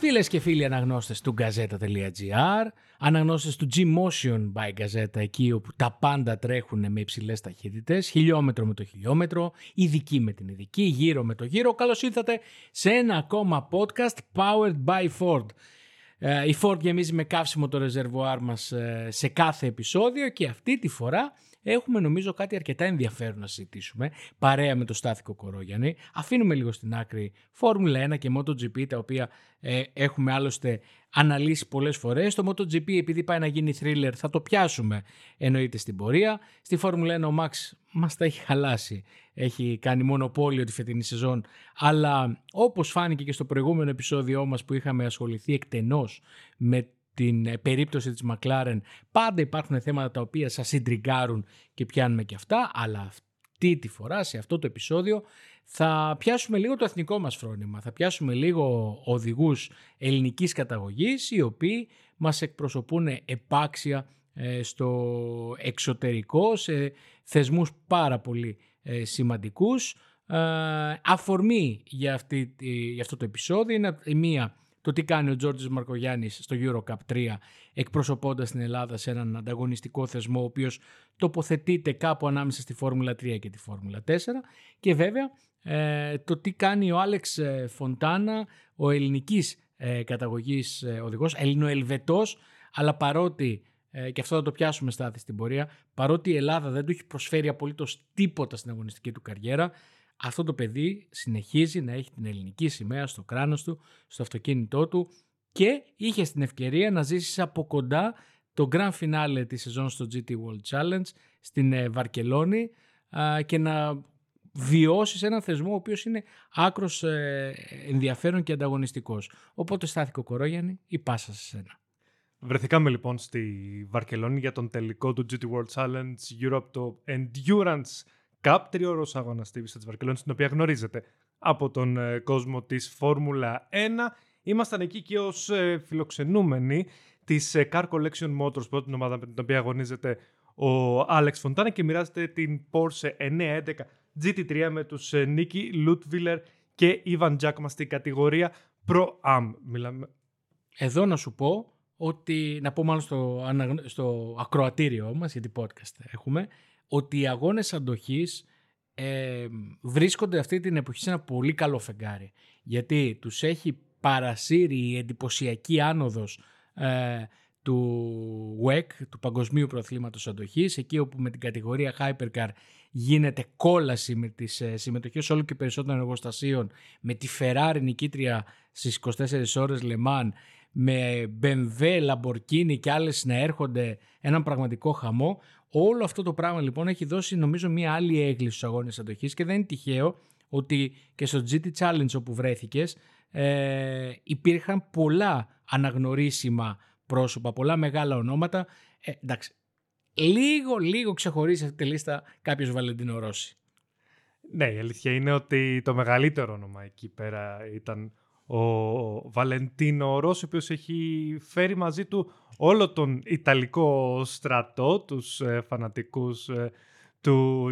Φίλες και φίλοι αναγνώστες του Gazeta.gr, αναγνώστες του G-Motion by Gazeta, εκεί όπου τα πάντα τρέχουν με υψηλές ταχύτητες, χιλιόμετρο με το χιλιόμετρο, ειδική με την ειδική, γύρω με το γύρο. Καλώς ήρθατε σε ένα ακόμα podcast powered by Ford. Ε, η Ford γεμίζει με καύσιμο το ρεζερβουάρ μας ε, σε κάθε επεισόδιο και αυτή τη φορά έχουμε νομίζω κάτι αρκετά ενδιαφέρον να συζητήσουμε παρέα με το Στάθικο Κορόγιανη. Αφήνουμε λίγο στην άκρη Φόρμουλα 1 και MotoGP τα οποία ε, έχουμε άλλωστε αναλύσει πολλές φορές. Το MotoGP επειδή πάει να γίνει thriller θα το πιάσουμε εννοείται στην πορεία. Στη Φόρμουλα 1 ο Max μας τα έχει χαλάσει. Έχει κάνει μονοπόλιο τη φετινή σεζόν. Αλλά όπως φάνηκε και στο προηγούμενο επεισόδιό μας που είχαμε ασχοληθεί εκτενώς με την ε, περίπτωση της McLaren πάντα υπάρχουν θέματα τα οποία σας συντριγκάρουν και πιάνουμε και αυτά αλλά αυτή τη φορά σε αυτό το επεισόδιο θα πιάσουμε λίγο το εθνικό μας φρόνημα. Θα πιάσουμε λίγο οδηγούς ελληνικής καταγωγής οι οποίοι μας εκπροσωπούν επάξια ε, στο εξωτερικό σε θεσμούς πάρα πολύ ε, σημαντικούς. Αφορμή για, αυτή, για αυτό το επεισόδιο είναι η μία το τι κάνει ο Τζόρτζης Μαρκογιάννης στο Eurocup 3 εκπροσωπώντας την Ελλάδα σε έναν ανταγωνιστικό θεσμό ο οποίος τοποθετείται κάπου ανάμεσα στη Φόρμουλα 3 και τη Φόρμουλα 4 και βέβαια ε, το τι κάνει ο Άλεξ ε, Φοντάνα, ο ελληνικής ε, καταγωγής ε, οδηγός, ελληνοελβετός, αλλά παρότι ε, και αυτό θα το πιάσουμε στάθη στην πορεία, παρότι η Ελλάδα δεν του έχει προσφέρει απολύτως τίποτα στην αγωνιστική του καριέρα, αυτό το παιδί συνεχίζει να έχει την ελληνική σημαία στο κράνος του, στο αυτοκίνητό του και είχε στην ευκαιρία να ζήσει από κοντά το grand finale της σεζόν στο GT World Challenge στην ε, Βαρκελόνη και να βιώσει έναν θεσμό ο οποίος είναι άκρος ε, ενδιαφέρον και ανταγωνιστικός. Οπότε στάθηκε ο Κορόγιαννη, η πάσα σε σένα. Βρεθήκαμε λοιπόν στη Βαρκελόνη για τον τελικό του GT World Challenge Europe το Endurance Cup, τριώρο αγώνας στη της Βαρκελόνης, την οποία γνωρίζετε από τον ε, κόσμο της Φόρμουλα 1. Ήμασταν εκεί και ως ε, φιλοξενούμενοι της ε, Car Collection Motorsport, την ομάδα με την οποία αγωνίζεται ο Άλεξ Φοντάνα και μοιράζεται την Porsche 911 GT3 με τους Νίκη Λούτβιλερ και Ιβαν Τζάκμα στην κατηγορία Pro Am. Μιλάμε. Εδώ να σου πω ότι, να πω μάλλον στο, στο ακροατήριό μας, γιατί podcast έχουμε, ότι οι αγώνες αντοχής ε, βρίσκονται αυτή την εποχή σε ένα πολύ καλό φεγγάρι. Γιατί τους έχει παρασύρει η εντυπωσιακή άνοδος ε, του WEC, του Παγκοσμίου Προαθλήματος Αντοχής, εκεί όπου με την κατηγορία Hypercar γίνεται κόλαση με τις ε, συμμετοχές όλο και περισσότερων εργοστασίων, με τη Ferrari νικήτρια στις 24 ώρες Le Mans, με BMW, Lamborghini και άλλες να έρχονται έναν πραγματικό χαμό. Όλο αυτό το πράγμα λοιπόν έχει δώσει νομίζω μια άλλη έγκληση στους αγώνες αντοχής και δεν είναι τυχαίο ότι και στο GT Challenge όπου βρέθηκες ε, υπήρχαν πολλά αναγνωρίσιμα πρόσωπα, πολλά μεγάλα ονόματα. Ε, εντάξει, λίγο, λίγο ξεχωρίζει αυτή τη λίστα κάποιος Βαλεντίνο Ρώση. Ναι, η αλήθεια είναι ότι το μεγαλύτερο όνομα εκεί πέρα ήταν ο Βαλεντίνο Ρώση, ο οποίος έχει φέρει μαζί του όλο τον Ιταλικό στρατό, τους ε, φανατικούς ε, του,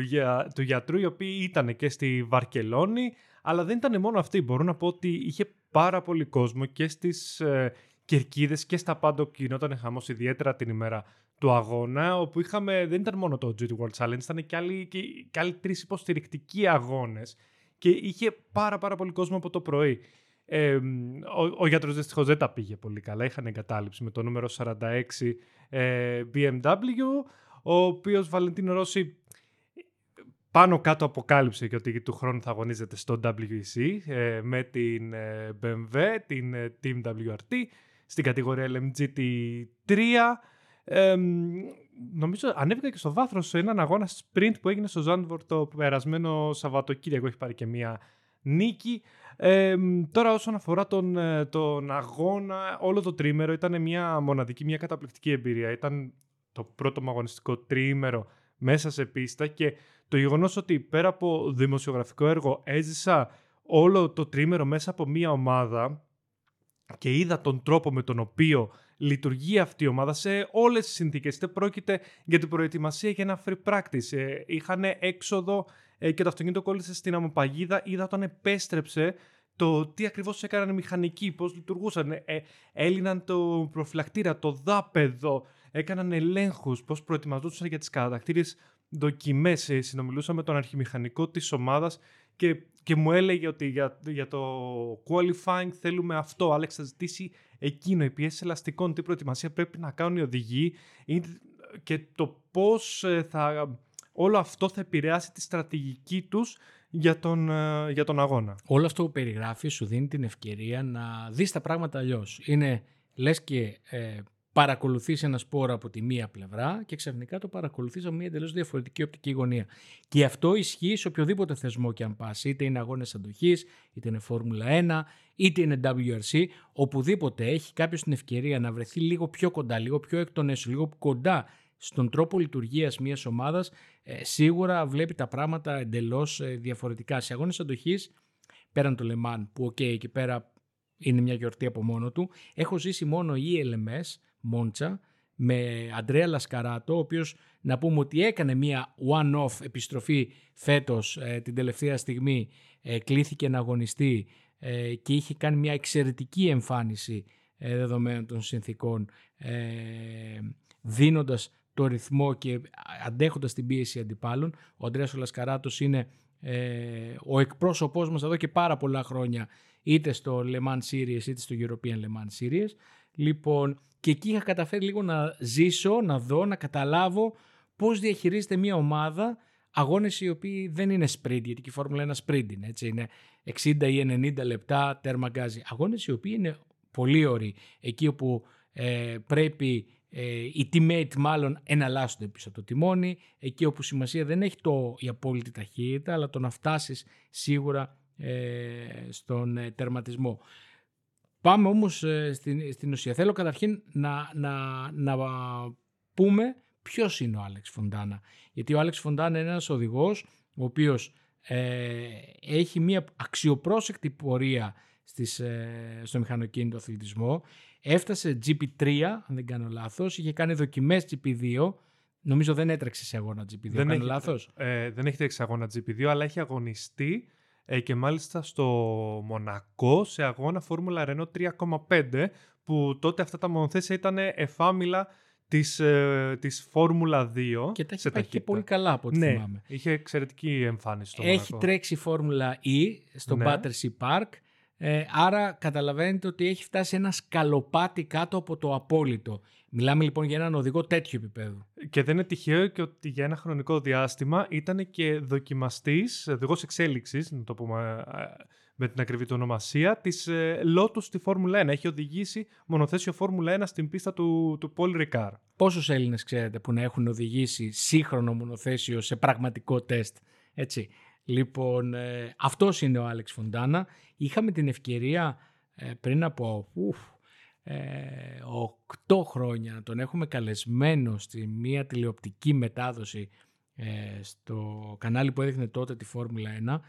του γιατρού, οι οποίοι ήταν και στη Βαρκελόνη, αλλά δεν ήταν μόνο αυτοί. Μπορώ να πω ότι είχε πάρα πολύ κόσμο και στις ε, κερκίδες και στα πάντα γινόταν χαμός, ιδιαίτερα την ημέρα του αγώνα, όπου είχαμε, δεν ήταν μόνο το GT World Challenge, ήταν και άλλοι, και, και άλλοι τρεις υποστηρικτικοί αγώνες και είχε πάρα πάρα πολύ κόσμο από το πρωί. Ε, ο, ο γιατρός δυστυχώς δεν τα πήγε πολύ καλά. Είχαν εγκατάλειψη με το νούμερο 46 ε, BMW, ο οποίος Βαλεντίνο Ρώση πάνω κάτω αποκάλυψε και ότι του χρόνου θα αγωνίζεται στο WEC ε, με την ε, BMW, την ε, Team WRT, στην κατηγορία LMGT3. Ε, νομίζω ανέβηκα και στο βάθρος σε έναν αγώνα sprint που έγινε στο Zandvoort το περασμένο Σαββατοκύριακο. Έχει πάρει και μία νίκη. Ε, τώρα όσον αφορά τον, ε, τον αγώνα, όλο το τρίμερο ήταν μια μοναδική, μια καταπληκτική εμπειρία. Ήταν το πρώτο μου αγωνιστικό τρίμερο μέσα σε πίστα και το γεγονός ότι πέρα από δημοσιογραφικό έργο έζησα όλο το τρίμερο μέσα από μια ομάδα και είδα τον τρόπο με τον οποίο λειτουργεί αυτή η ομάδα σε όλες τις συνθήκες. Είτε πρόκειται για την προετοιμασία για ένα free practice. Ε, είχαν έξοδο ε, και το αυτοκίνητο κόλλησε στην αμοπαγίδα. Είδα όταν επέστρεψε το τι ακριβώς έκαναν οι μηχανικοί, πώς λειτουργούσαν. Ε, έλυναν το προφυλακτήρα, το δάπεδο, έκαναν ελέγχους, πώς προετοιμαζόντουσαν για τις κατακτήριες δοκιμές. Ε, συνομιλούσα με τον αρχιμηχανικό της ομάδας και, και μου έλεγε ότι για, για το qualifying θέλουμε αυτό. Άλεξ θα ζητήσει εκείνο, οι πιέσεις ελαστικών, τι προετοιμασία πρέπει να κάνουν οι οδηγοί και το πώς ε, θα, όλο αυτό θα επηρεάσει τη στρατηγική τους για τον, ε, για τον αγώνα. Όλο αυτό που περιγράφεις σου δίνει την ευκαιρία να δεις τα πράγματα αλλιώς. Είναι λες και ε, παρακολουθείς ένα σπόρο από τη μία πλευρά και ξαφνικά το παρακολουθείς από μια εντελώς διαφορετική οπτική γωνία. Και αυτό ισχύει σε οποιοδήποτε θεσμό και αν πας, είτε είναι αγώνες αντοχής, είτε είναι Φόρμουλα 1, είτε είναι WRC, οπουδήποτε έχει κάποιος την ευκαιρία να βρεθεί λίγο πιο κοντά, λίγο πιο εκ των έσω, λίγο κοντά στον τρόπο λειτουργίας μιας ομάδας, ε, σίγουρα βλέπει τα πράγματα εντελώς ε, διαφορετικά. Σε αγώνες αντοχής, πέραν το Λεμάν, που ok, okay, εκεί πέρα είναι μια γιορτή από μόνο του, έχω ζήσει μόνο ELMS, Μόντσα, με Αντρέα Λασκαράτο, ο οποίος να πούμε ότι έκανε μια one-off επιστροφή φέτος ε, την τελευταία στιγμή, ε, κλήθηκε να αγωνιστεί ε, και είχε κάνει μια εξαιρετική εμφάνιση ε, δεδομένων των συνθήκων, δίνοντας το ρυθμό και αντέχοντας την πίεση αντιπάλων. Ο Αντρέας Λασκαράτος είναι ο εκπρόσωπός μας εδώ και πάρα πολλά χρόνια είτε στο Le Mans Series είτε στο European Le Mans Series. Λοιπόν, και εκεί είχα καταφέρει λίγο να ζήσω, να δω, να καταλάβω πώς διαχειρίζεται μια ομάδα αγώνες οι οποίοι δεν είναι sprint, γιατί και η Φόρμουλα είναι sprint είναι, έτσι, είναι 60 ή 90 λεπτά τέρμα γκάζι. Αγώνες οι οποίοι είναι πολύ ωρί, εκεί όπου ε, πρέπει ε, οι teammate μάλλον εναλλάσσονται πίσω από το τιμόνι, εκεί όπου σημασία δεν έχει το, η απόλυτη ταχύτητα, αλλά το να φτάσεις σίγουρα ε, στον ε, τερματισμό. Πάμε όμως ε, στην, στην ουσία. Θέλω καταρχήν να, να, να πούμε ποιος είναι ο Άλεξ Φοντάνα. Γιατί ο Άλεξ Φοντάνα είναι ένας οδηγός ο οποίος ε, έχει μια αξιοπρόσεκτη πορεία στις, ε, στο μηχανοκίνητο αθλητισμό. Έφτασε GP3, αν δεν κάνω λάθος, είχε κάνει δοκιμές GP2, Νομίζω δεν έτρεξε σε αγώνα GP2, δεν έχει, λάθος. Ε, δεν έχει τρέξει σε αγώνα GP2, αλλά έχει αγωνιστεί ε, και μάλιστα στο Μονακό σε αγώνα Φόρμουλα Renault 3,5 που τότε αυτά τα μονοθέσια ήταν εφάμιλα της, ε, της Φόρμουλα 2. Και τα έχει πάει και πολύ καλά από ό,τι ναι, θυμάμαι. είχε εξαιρετική εμφάνιση στο Έχει τρέξει Φόρμουλα E στο ναι. Battersea Park. Ε, άρα καταλαβαίνετε ότι έχει φτάσει ένα σκαλοπάτι κάτω από το απόλυτο. Μιλάμε λοιπόν για έναν οδηγό τέτοιου επίπεδου. Και δεν είναι τυχαίο και ότι για ένα χρονικό διάστημα ήταν και δοκιμαστής, οδηγός εξέλιξης, να το πούμε ε, με την ακριβή του ονομασία, της ε, Lotus στη Φόρμουλα 1. Έχει οδηγήσει μονοθέσιο Φόρμουλα 1 στην πίστα του, του Paul Ricard. Πόσους Έλληνες ξέρετε που να έχουν οδηγήσει σύγχρονο μονοθέσιο σε πραγματικό τεστ, έτσι; Λοιπόν, ε, αυτός είναι ο Άλεξ Φοντάνα. Είχαμε την ευκαιρία ε, πριν από ουφ, ε, 8 χρόνια τον έχουμε καλεσμένο στη μία τηλεοπτική μετάδοση ε, στο κανάλι που έδειχνε τότε τη Φόρμουλα 1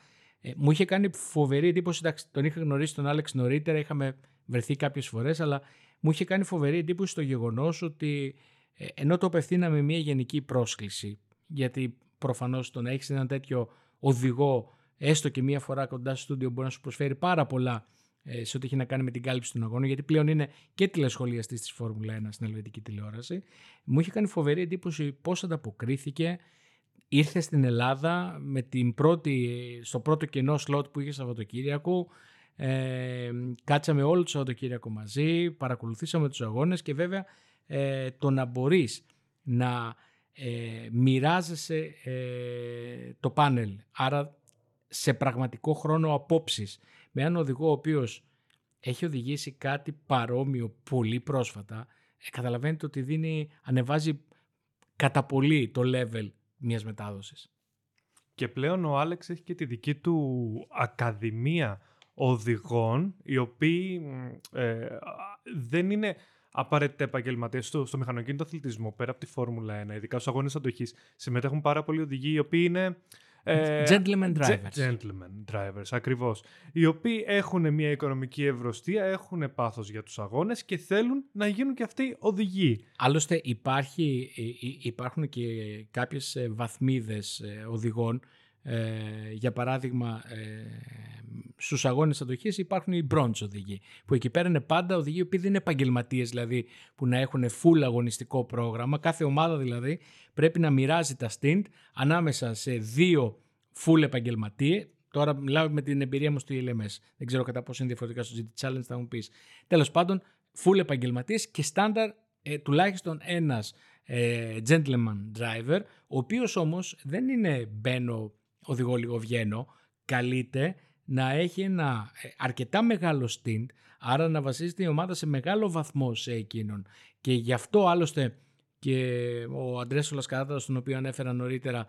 ε, μου είχε κάνει φοβερή εντύπωση, εντάξει τον είχα γνωρίσει τον Άλεξ νωρίτερα, είχαμε βρεθεί κάποιες φορές αλλά μου είχε κάνει φοβερή εντύπωση το γεγονός ότι ε, ενώ το απευθύναμε μια γενική πρόσκληση γιατί προφανώς το να έχεις ένα τέτοιο οδηγό έστω και μία φορά κοντά στο στούντιο μπορεί να σου προσφέρει πάρα πολλά ε, σε ό,τι έχει να κάνει με την κάλυψη των αγώνων, γιατί πλέον είναι και τηλεσχολιαστής της Φόρμουλα 1 στην Ελβετική τηλεόραση. Μου είχε κάνει φοβερή εντύπωση πώς ανταποκρίθηκε. Ήρθε στην Ελλάδα με την πρώτη, στο πρώτο κενό σλότ που είχε Σαββατοκύριακο. Ε, κάτσαμε όλο το Σαββατοκύριακο μαζί, παρακολουθήσαμε τους αγώνες και βέβαια ε, το να μπορείς να ε, μοιράζεσαι ε, το πάνελ. Άρα σε πραγματικό χρόνο απόψεις με έναν οδηγό ο οποίος έχει οδηγήσει κάτι παρόμοιο πολύ πρόσφατα, ε, καταλαβαίνετε ότι δίνει, ανεβάζει κατά πολύ το level μιας μετάδοσης. Και πλέον ο Άλεξ έχει και τη δική του ακαδημία οδηγών, οι οποίοι ε, δεν είναι απαραίτητα επαγγελματίες στο, στο μηχανοκίνητο αθλητισμό, πέρα από τη Φόρμουλα 1, ειδικά στους αγώνες αντοχής. Συμμετέχουν πάρα πολλοί οδηγοί, οι οποίοι είναι ε, gentleman drivers. Gentleman drivers, ακριβώς. Οι οποίοι έχουν μια οικονομική ευρωστία, έχουν πάθος για τους αγώνες και θέλουν να γίνουν και αυτοί οδηγοί. Άλλωστε υπάρχει, υπάρχουν και κάποιες βαθμίδες οδηγών ε, για παράδειγμα ε, στους αγώνες αντοχής υπάρχουν οι bronze οδηγοί που εκεί πέρα είναι πάντα οδηγοί που δεν είναι επαγγελματίες δηλαδή που να έχουν full αγωνιστικό πρόγραμμα κάθε ομάδα δηλαδή πρέπει να μοιράζει τα stint ανάμεσα σε δύο full επαγγελματίες Τώρα μιλάω με την εμπειρία μου στο ELMS. Δεν ξέρω κατά πόσο είναι διαφορετικά στο GT Challenge, θα μου πεις. Τέλος πάντων, full επαγγελματίες και στάνταρ ε, τουλάχιστον ένας ε, gentleman driver, ο οποίος όμως δεν είναι μπαίνω, οδηγώ λίγο βγαίνω, καλείται να έχει ένα ε, αρκετά μεγάλο stint, άρα να βασίζεται η ομάδα σε μεγάλο βαθμό σε εκείνον. Και γι' αυτό άλλωστε και ο Αντρέσο Λασκαράτας, τον οποίο ανέφερα νωρίτερα,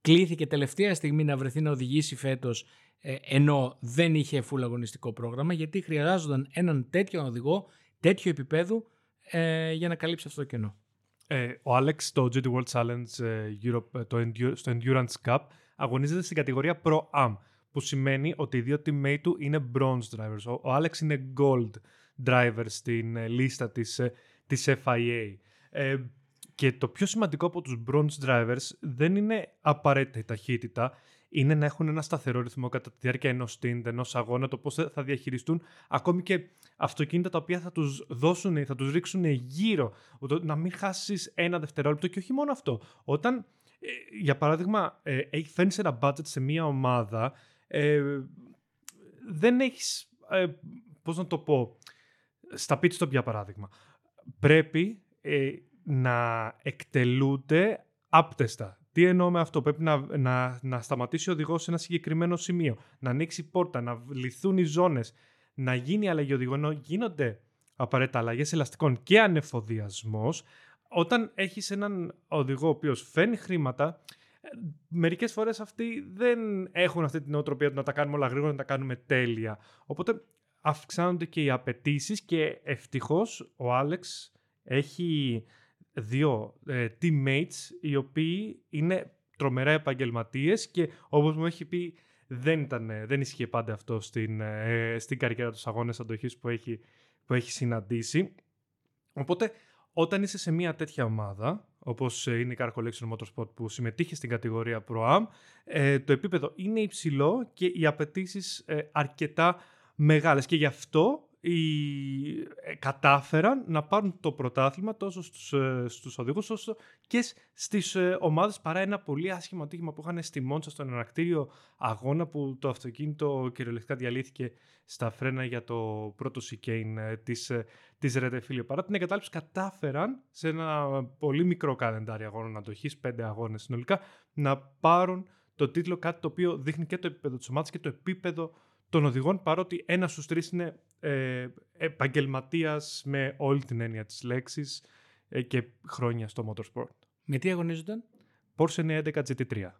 κλήθηκε τελευταία στιγμή να βρεθεί να οδηγήσει φέτος ε, ενώ δεν είχε full αγωνιστικό πρόγραμμα γιατί χρειάζονταν έναν τέτοιο οδηγό, τέτοιο επίπεδου ε, για να καλύψει αυτό το κενό. Ε, ο Alex στο GT World Challenge ε, Europe, το στο Endurance Cup αγωνίζεται στην κατηγορία Pro Am που σημαίνει ότι οι δύο teammate του είναι bronze drivers. Ο, Alex είναι gold driver στην λίστα της, της FIA. Και το πιο σημαντικό από τους bronze drivers δεν είναι απαραίτητα η ταχύτητα, είναι να έχουν ένα σταθερό ρυθμό κατά τη διάρκεια ενός stint, ενός αγώνα, το πώς θα διαχειριστούν ακόμη και αυτοκίνητα τα οποία θα τους δώσουν, θα τους ρίξουν γύρω, να μην χάσεις ένα δευτερόλεπτο και όχι μόνο αυτό. Όταν, ε, για παράδειγμα, ε, φέρνεις ένα budget σε μία ομάδα, ε, δεν έχεις, ε, πώς να το πω, στα pit stop για παράδειγμα, πρέπει να εκτελούνται άπτεστα. Τι εννοώ με αυτό, πρέπει να, να, να σταματήσει ο οδηγός σε ένα συγκεκριμένο σημείο, να ανοίξει πόρτα, να λυθούν οι ζώνες, να γίνει αλλαγή οδηγό, ενώ γίνονται απαραίτητα αλλαγές ελαστικών και ανεφοδιασμός. Όταν έχεις έναν οδηγό ο οποίος φέρνει χρήματα, μερικές φορές αυτοί δεν έχουν αυτή την οτροπία του να τα κάνουμε όλα γρήγορα, να τα κάνουμε τέλεια. Οπότε αυξάνονται και οι απαιτήσεις και ευτυχώς ο Άλεξ έχει δύο ε, teammates οι οποίοι είναι τρομερά επαγγελματίες και όπως μου έχει πει δεν, ήταν, δεν ισχύει πάντα αυτό στην, ε, στην καριέρα τους αγώνες αντοχής που έχει, που έχει συναντήσει. Οπότε όταν είσαι σε μια τέτοια ομάδα, όπως είναι η Car Collection Motorsport που συμμετείχε στην κατηγορία Pro-Am, ε, το επίπεδο είναι υψηλό και οι απαιτήσεις ε, αρκετά μεγάλες. Και γι' αυτό οι, ε, κατάφεραν να πάρουν το πρωτάθλημα τόσο στους, ε, στους οδηγούς όσο και στις ε, ομάδες παρά ένα πολύ άσχημο ατύχημα που είχαν στη Μόντσα στον ανακτήριο αγώνα που το αυτοκίνητο κυριολεκτικά διαλύθηκε στα φρένα για το πρώτο σικέιν της, της Ρετεφίλιο. Παρά την εγκατάλειψη κατάφεραν σε ένα πολύ μικρό καλεντάρι αγώνων αντοχής, πέντε αγώνες συνολικά, να πάρουν το τίτλο, κάτι το οποίο δείχνει και το επίπεδο της ομάδας και το επίπεδο των οδηγών, παρότι ένας στους τρεις είναι ε, επαγγελματίας με όλη την έννοια της λέξης ε, και χρόνια στο motorsport. Με τι αγωνίζονταν; Porsche 911 GT3.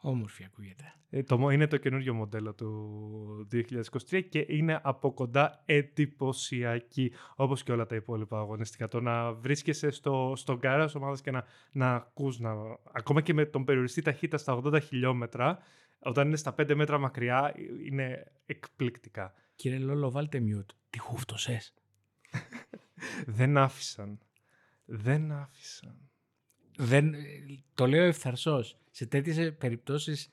Όμορφη ακούγεται. Ε, το, είναι το καινούριο μοντέλο του 2023 και είναι από κοντά εντυπωσιακή όπως και όλα τα υπόλοιπα αγωνιστικά. Το να βρίσκεσαι στο, στον καράζ ομάδας και να, να ακούς, να, ακόμα και με τον περιοριστή ταχύτητα στα 80 χιλιόμετρα, όταν είναι στα 5 μέτρα μακριά, είναι εκπληκτικά. Κύριε Λόλο, βάλτε mute. Τι χούφτωσες. Δεν άφησαν. Δεν άφησαν. Δεν, το λέω ευθαρσός. Σε τέτοιες περιπτώσεις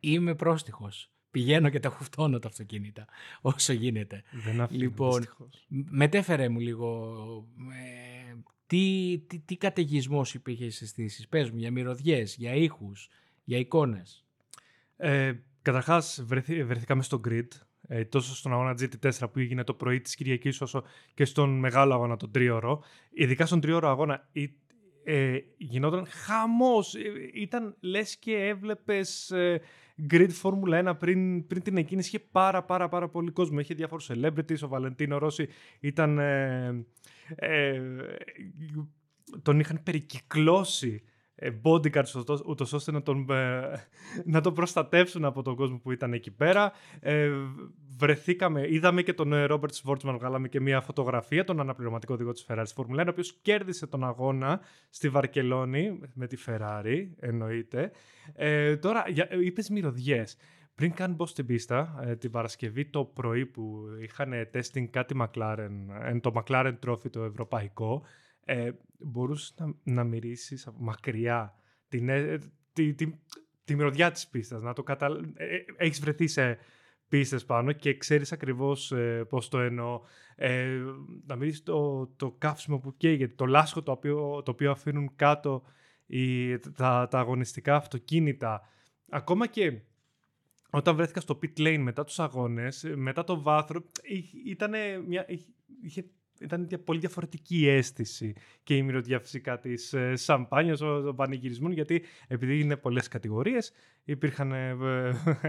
είμαι πρόστιχος. Πηγαίνω και τα χουφτώνω τα αυτοκίνητα όσο γίνεται. Δεν άφησαν, λοιπόν, δυστυχώς. μετέφερε μου λίγο ε, τι, τι, τι καταιγισμός υπήρχε στις αισθήσεις. Πες μου για μυρωδιές, για ήχους, για εικόνες. Ε, καταρχάς βρεθήκαμε στο grid ε, τόσο στον αγώνα GT4 που έγινε το πρωί της Κυριακής όσο και στον μεγάλο αγώνα τον τρίωρο. Ειδικά στον τρίωρο αγώνα ε, γινόταν χαμός. Ε, ήταν λες και έβλεπες ε, Grid Formula 1 πριν, πριν την εκκίνηση. Είχε πάρα πάρα πάρα πολύ κόσμο. Είχε διάφορους celebrities. Ο Βαλεντίνο Ρώση ήταν... Ε, ε, τον είχαν περικυκλώσει ε, bodyguards ούτως ώστε να τον, ε, να τον προστατεύσουν από τον κόσμο που ήταν εκεί πέρα. Ε, βρεθήκαμε, είδαμε και τον Ρόμπερτ Σβόρτσμαν, βγάλαμε και μια φωτογραφία, τον αναπληρωματικό οδηγό της Ferrari Formula 1, ο οποίος κέρδισε τον αγώνα στη Βαρκελόνη με τη Ferrari, εννοείται. Ε, τώρα, είπες μυρωδιές. Πριν καν μπω στην πίστα, ε, την Παρασκευή το πρωί που είχαν testing κάτι McLaren, το McLaren Trophy το ευρωπαϊκό, ε, μπορούσες να, να μυρίσεις μακριά την, ε, τη, τη, τη μυρωδιά της πίστας, να το κατα... Ε, ε, έχεις βρεθεί σε πίστες πάνω και ξέρεις ακριβώς ε, πώς το εννοώ. Ε, να μην το, το καύσιμο που καίγεται, το λάσχο το οποίο, το οποίο αφήνουν κάτω οι, τα, τα αγωνιστικά αυτοκίνητα. Ακόμα και όταν βρέθηκα στο pit lane μετά τους αγώνες, μετά το βάθρο, ήταν μια, είχε ήταν μια πολύ διαφορετική αίσθηση και η μυρωδιά φυσικά της ε, σαμπάνιας, των πανηγυρισμών, γιατί επειδή είναι πολλές κατηγορίες, υπήρχαν ε,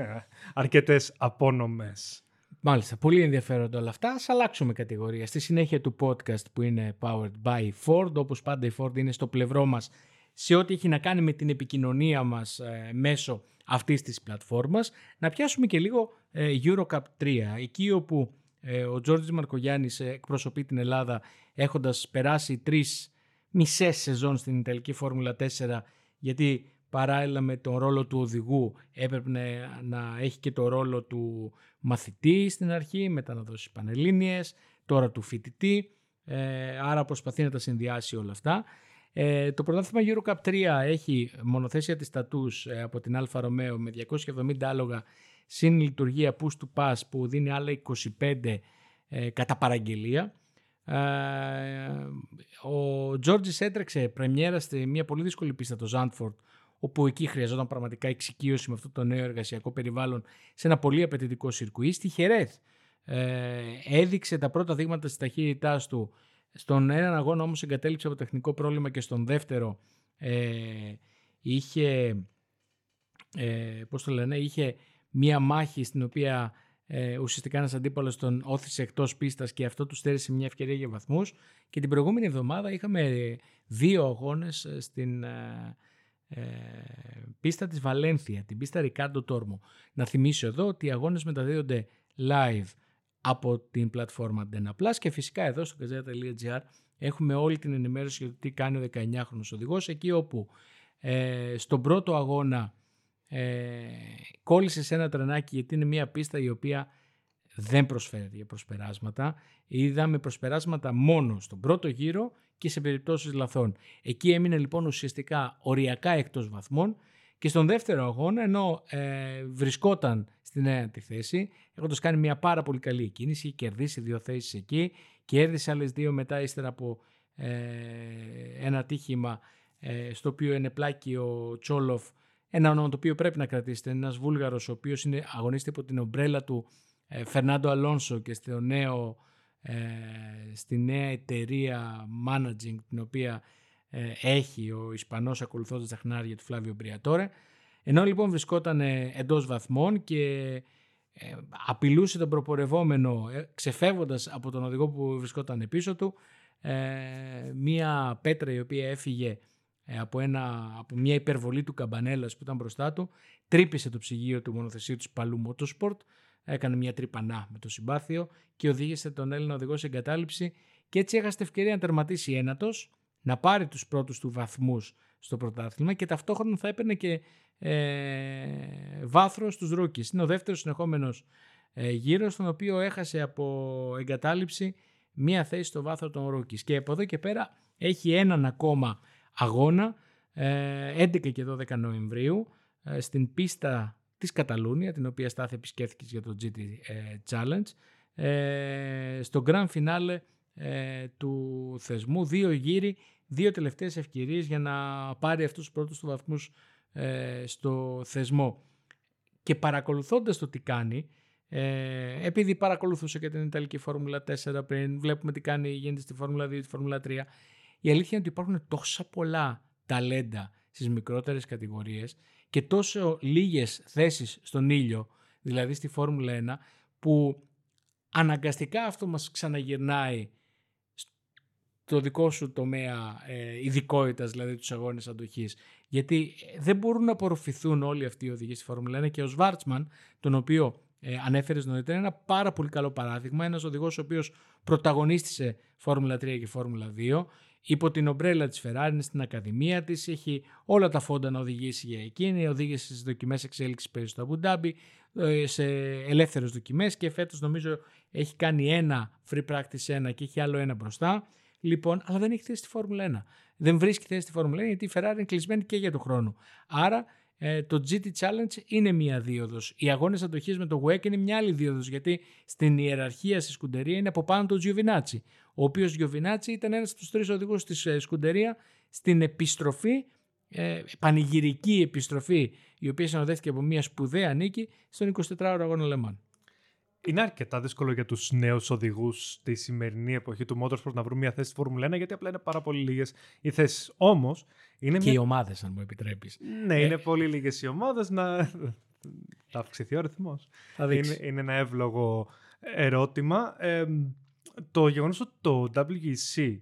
αρκετές απόνομες. Μάλιστα, πολύ ενδιαφέροντα όλα αυτά. Α αλλάξουμε κατηγορία. Στη συνέχεια του podcast που είναι Powered by Ford, όπως πάντα η Ford είναι στο πλευρό μας σε ό,τι έχει να κάνει με την επικοινωνία μας ε, μέσω αυτής της πλατφόρμας, να πιάσουμε και λίγο ε, Eurocup 3, εκεί όπου ε, ο Τζόρτζης Μαρκογιάννης ε, εκπροσωπεί την Ελλάδα έχοντας περάσει τρεις μισές σεζόν στην Ιταλική Φόρμουλα 4 γιατί παράλληλα με τον ρόλο του οδηγού έπρεπε να έχει και το ρόλο του μαθητή στην αρχή, μετά να δώσει πανελλήνιες, τώρα του φοιτητή, ε, άρα προσπαθεί να τα συνδυάσει όλα αυτά. Ε, το πρωτάθλημα Eurocup 3 έχει μονοθέσια της Tatuus ε, από την Alfa Romeo με 270 άλογα συν λειτουργία push to pass που δίνει άλλα 25 ε, κατά παραγγελία. Ε, ο Τζόρτζης έτρεξε πρεμιέρα σε μια πολύ δύσκολη πίστα το Ζάντφορντ όπου εκεί χρειαζόταν πραγματικά εξοικείωση με αυτό το νέο εργασιακό περιβάλλον σε ένα πολύ απαιτητικό σιρκουί. Στη Χερέθ ε, έδειξε τα πρώτα δείγματα της ταχύτητάς του στον έναν αγώνα όμως εγκατέλειψε από τεχνικό πρόβλημα και στον δεύτερο ε, είχε, ε, πώς το λένε, είχε μία μάχη στην οποία ε, ουσιαστικά ένας αντίπαλος τον όθησε εκτός πίστας και αυτό τους στέρισε μια ευκαιρία για βαθμούς και την προηγούμενη εβδομάδα είχαμε δύο αγώνες ε, στην ε, ε, πίστα της Βαλένθια, την πίστα Ρικάρντο Τόρμο. Να θυμίσω εδώ ότι οι αγώνες μεταδίδονται live από την πλατφόρμα Dena Plus και φυσικά εδώ στο gazeta.gr έχουμε όλη την ενημέρωση για το τι κάνει ο 19χρονος οδηγός εκεί όπου ε, στον πρώτο αγώνα ε, κόλλησε σε ένα τρενάκι γιατί είναι μια πίστα η οποία δεν προσφέρει για προσπεράσματα. Είδαμε προσπεράσματα μόνο στον πρώτο γύρο και σε περιπτώσεις λαθών. Εκεί έμεινε λοιπόν ουσιαστικά οριακά εκτός βαθμών και στον δεύτερο αγώνα, ενώ ε, βρισκόταν στην ένατη θέση, έχοντας κάνει μια πάρα πολύ καλή κίνηση, κερδίσει δύο θέσεις εκεί, κέρδισε άλλες δύο μετά ύστερα από ε, ένα τύχημα ε, στο οποίο είναι πλάκι ο Τσόλοφ, ένα όνομα το οποίο πρέπει να κρατήσετε, ένας Βούλγαρος ο οποίος αγωνίζεται υπό την ομπρέλα του ε, Φερνάντο Αλόνσο και στο νέο, ε, στη νέα εταιρεία managing την οποία ε, έχει ο Ισπανός ακολουθώντας τα χνάρια του Φλάβιο Μπριατόρε. Ενώ λοιπόν βρισκόταν ε, εντός βαθμών και ε, απειλούσε τον προπορευόμενο ξεφεύγοντας από τον οδηγό που βρισκόταν πίσω του μία πέτρα η οποία έφυγε από, ένα, από μια υπερβολή του καμπανέλας που ήταν μπροστά του τρύπησε το ψυγείο του μονοθεσίου του Σπαλού Motorsport έκανε μια τρύπανά με το συμπάθειο και οδήγησε τον Έλληνα οδηγό σε εγκατάλειψη και έτσι έχασε την ευκαιρία να τερματίσει ένατος να πάρει τους πρώτους του βαθμούς στο πρωτάθλημα και ταυτόχρονα θα έπαιρνε και ε, βάθρο στους ρούκις. Είναι ο δεύτερος συνεχόμενος ε, γύρος, στον οποίο έχασε από εγκατάλειψη μία θέση στο βάθρο των ρούκις. Και από εδώ και πέρα έχει έναν ακόμα αγώνα, ε, 11 και 12 Νοεμβρίου, ε, στην πίστα της Καταλούνια, την οποία στάθη επισκέφθηκες για το GT ε, Challenge, ε, στο Grand Finale του θεσμού, δύο γύροι δύο τελευταίες ευκαιρίες για να πάρει αυτούς τους πρώτους του βαθμούς ε, στο θεσμό. Και παρακολουθώντας το τι κάνει, ε, επειδή παρακολουθούσε και την Ιταλική Φόρμουλα 4 πριν, βλέπουμε τι κάνει, γίνεται στη Φόρμουλα 2, στη Φόρμουλα 3, η αλήθεια είναι ότι υπάρχουν τόσα πολλά ταλέντα στις μικρότερες κατηγορίες και τόσο λίγες θέσεις στον ήλιο, δηλαδή στη Φόρμουλα 1, που αναγκαστικά αυτό μας ξαναγυρνάει το δικό σου τομέα ε, ειδικότητας, δηλαδή τους αγώνες αντοχής. Γιατί ε, δεν μπορούν να απορροφηθούν όλοι αυτοί οι οδηγοί στη Φόρμουλα 1 και ο Σβάρτσμαν, τον οποίο ε, ανέφερες νωρίτερα, είναι ένα πάρα πολύ καλό παράδειγμα. Ένας οδηγός ο οποίος πρωταγωνίστησε Φόρμουλα 3 και Φόρμουλα 2. Υπό την ομπρέλα της Ferrari, είναι στην Ακαδημία της, έχει όλα τα φόντα να οδηγήσει για εκείνη. Οδήγησε στις δοκιμές εξέλιξης πέρυσι στο Αμπουντάμπι, ε, σε ελεύθερες δοκιμές και φέτος νομίζω έχει κάνει ένα free practice 1 και έχει άλλο ένα μπροστά. Λοιπόν, αλλά δεν έχει θέση στη Φόρμουλα 1. Δεν βρίσκει θέση στη Φόρμουλα 1 γιατί η Ferrari είναι κλεισμένη και για τον χρόνο. Άρα ε, το GT Challenge είναι μία δίωδος. Οι αγώνες αντοχής με το WEC είναι μια άλλη δίωδος γιατί στην ιεραρχία στη σκουντερία είναι από πάνω το Giovinazzi. Ο οποίος Giovinazzi ήταν ένας από τους τρεις οδηγούς της ε, σκουντερία στην επιστροφή, ε, πανηγυρική επιστροφή η οποία συνοδεύτηκε από μια σπουδαία νίκη στον 24ωρο αγώνα Λεμάν. Είναι αρκετά δύσκολο για τους νέους οδηγούς στη σημερινή εποχή του Motorsport να βρουν μια θέση στη Φόρμουλα 1 γιατί απλά είναι πάρα πολύ λίγες οι θέσεις. Όμως. Είναι και μια... οι ομάδες, αν μου επιτρέπεις. Ναι, είναι πολύ λίγες οι ομάδες να. Θα αυξηθεί ο αριθμός. Είναι, είναι ένα εύλογο ερώτημα. Ε, το γεγονός ότι το WEC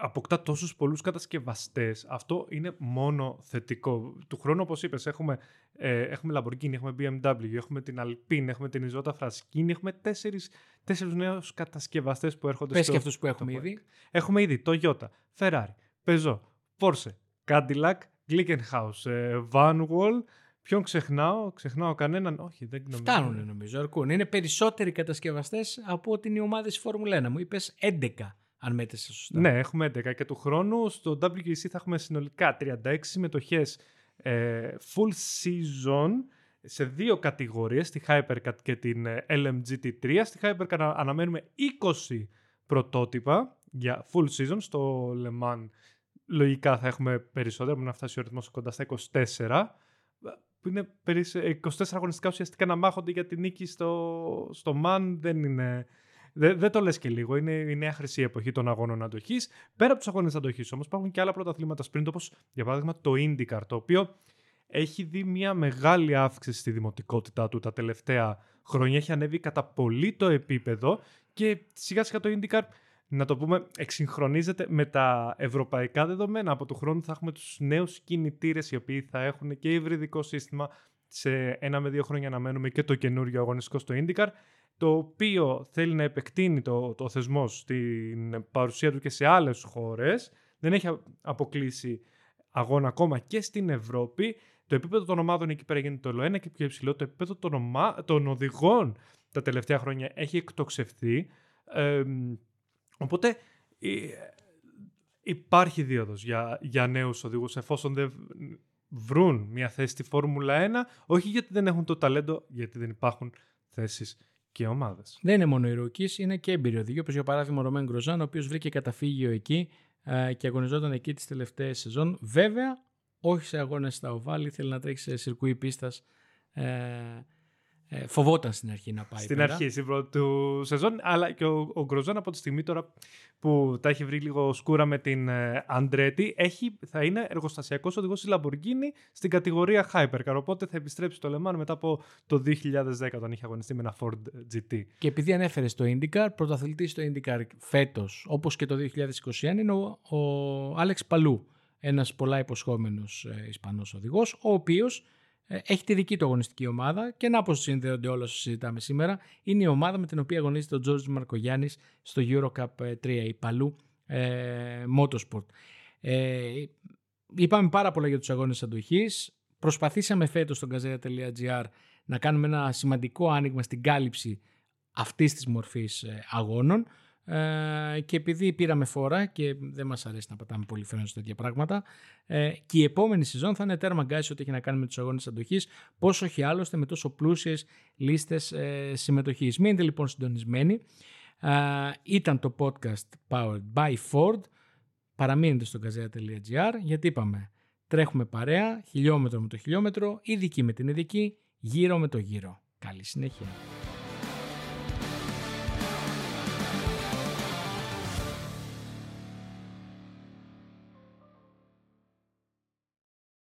αποκτά τόσους πολλούς κατασκευαστές, αυτό είναι μόνο θετικό. Του χρόνου, όπως είπες, έχουμε, ε, έχουμε Lamborghini, έχουμε BMW, έχουμε την Alpine, έχουμε την Isotta Fraschini, έχουμε τέσσερις, τέσσερις νέους κατασκευαστές που έρχονται Πες στο... και αυτούς που έχουμε ήδη. Έχουμε ήδη Toyota, Ferrari, Peugeot, Porsche, Cadillac, Glickenhaus, ε, Vanwall, Ποιον ξεχνάω, ξεχνάω κανέναν; Όχι, δεν νομίζω. Φτάνουν νομίζω, αρκούν. Είναι περισσότεροι κατασκευαστές από ότι οι ομάδε της Φόρμουλα 1. Μου είπες 11 αν μέτρησε σωστά. Ναι, έχουμε 11 και του χρόνου στο WEC θα έχουμε συνολικά 36 συμμετοχέ ε, full season σε δύο κατηγορίες, τη Hypercat και την ε, LMGT3. Στη Hypercat αναμένουμε 20 πρωτότυπα για full season. Στο Le Mans λογικά θα έχουμε περισσότερα, μπορεί να φτάσει ο ρυθμός κοντά στα 24 που είναι 24 αγωνιστικά ουσιαστικά να μάχονται για την νίκη στο, στο MAN δεν είναι δεν, δεν το λες και λίγο. Είναι η νέα χρυσή εποχή των αγώνων αντοχής. Πέρα από τους αγώνες αντοχής όμως, υπάρχουν και άλλα πρωταθλήματα sprint, όπως για παράδειγμα το IndyCar, το οποίο έχει δει μια μεγάλη αύξηση στη δημοτικότητά του τα τελευταία χρόνια. Έχει ανέβει κατά πολύ το επίπεδο και σιγά σιγά το IndyCar, να το πούμε, εξυγχρονίζεται με τα ευρωπαϊκά δεδομένα. Από του χρόνου θα έχουμε τους νέους κινητήρες οι οποίοι θα έχουν και υβριδικό σύστημα. Σε ένα με δύο χρόνια να μένουμε και το καινούριο αγωνιστικό στο IndyCar το οποίο θέλει να επεκτείνει το, το θεσμό στην παρουσία του και σε άλλες χώρες. Δεν έχει αποκλείσει αγώνα ακόμα και στην Ευρώπη. Το επίπεδο των ομάδων εκεί πέρα γίνεται το ένα και πιο υψηλό. Το επίπεδο των, ομα... των οδηγών τα τελευταία χρόνια έχει εκτοξευθεί. οπότε υπάρχει δίωδος για, για νέους οδηγούς εφόσον δεν βρουν μια θέση στη Φόρμουλα 1 όχι γιατί δεν έχουν το ταλέντο, γιατί δεν υπάρχουν θέσεις και ομάδες. Δεν είναι μόνο οι ρούκη, είναι και έμπειροι οδηγοί. Όπως για παράδειγμα ο Ρωμέν Γκροζάν, ο οποίος βρήκε καταφύγιο εκεί ε, και αγωνιζόταν εκεί τις τελευταίες σεζόν. Βέβαια, όχι σε αγώνες στα οβάλ, ήθελε να τρέξει σε σιρκούι πίστας. Ε, ε, φοβόταν στην αρχή να πάει. Στην πέρα. αρχή, στην πρώτη του σεζόν. Αλλά και ο, ο Γκροζάν από τη στιγμή τώρα που τα έχει βρει λίγο σκούρα με την ε, Αντρέτη, έχει, θα είναι εργοστασιακός οδηγός τη Lamborghini στην κατηγορία Hypercar. Οπότε θα επιστρέψει στο Le Mans μετά από το 2010 όταν είχε αγωνιστεί με ένα Ford GT. Και επειδή ανέφερες στο IndyCar, πρωταθλητής στο IndyCar φέτος, όπως και το 2021, είναι ο, ο Άλεξ Παλού. Ένας πολλά υποσχόμενος ε, Ισπανός οδηγός, ο οποίος ε, έχει τη δική του αγωνιστική ομάδα και να πώς συνδέονται όλα όσα συζητάμε σήμερα. Είναι η ομάδα με την οποία αγωνίζεται ο Τζόρτζ Μαρκογιάννης στο Eurocup 3, ε, η Παλού ε, Motorsport. Ε, είπαμε πάρα πολλά για τους αγώνες αντοχής. Προσπαθήσαμε φέτος στο gazeta.gr να κάνουμε ένα σημαντικό άνοιγμα στην κάλυψη αυτής της μορφής ε, αγώνων. Ε, και επειδή πήραμε φορά και δεν μας αρέσει να πατάμε πολύ φαίνοντα σε τέτοια πράγματα ε, και η επόμενη σεζόν θα είναι τέρμα γκάσι ό,τι έχει να κάνει με τους αγώνες αντοχής πόσο όχι άλλωστε με τόσο πλούσιες λίστες ε, συμμετοχής. Μείνετε λοιπόν συντονισμένοι. Ε, ήταν το podcast Powered by Ford. Παραμείνετε στο gazeta.gr γιατί είπαμε τρέχουμε παρέα, χιλιόμετρο με το χιλιόμετρο, ειδική με την ειδική, γύρω με το γύρο. Καλή συνέχεια.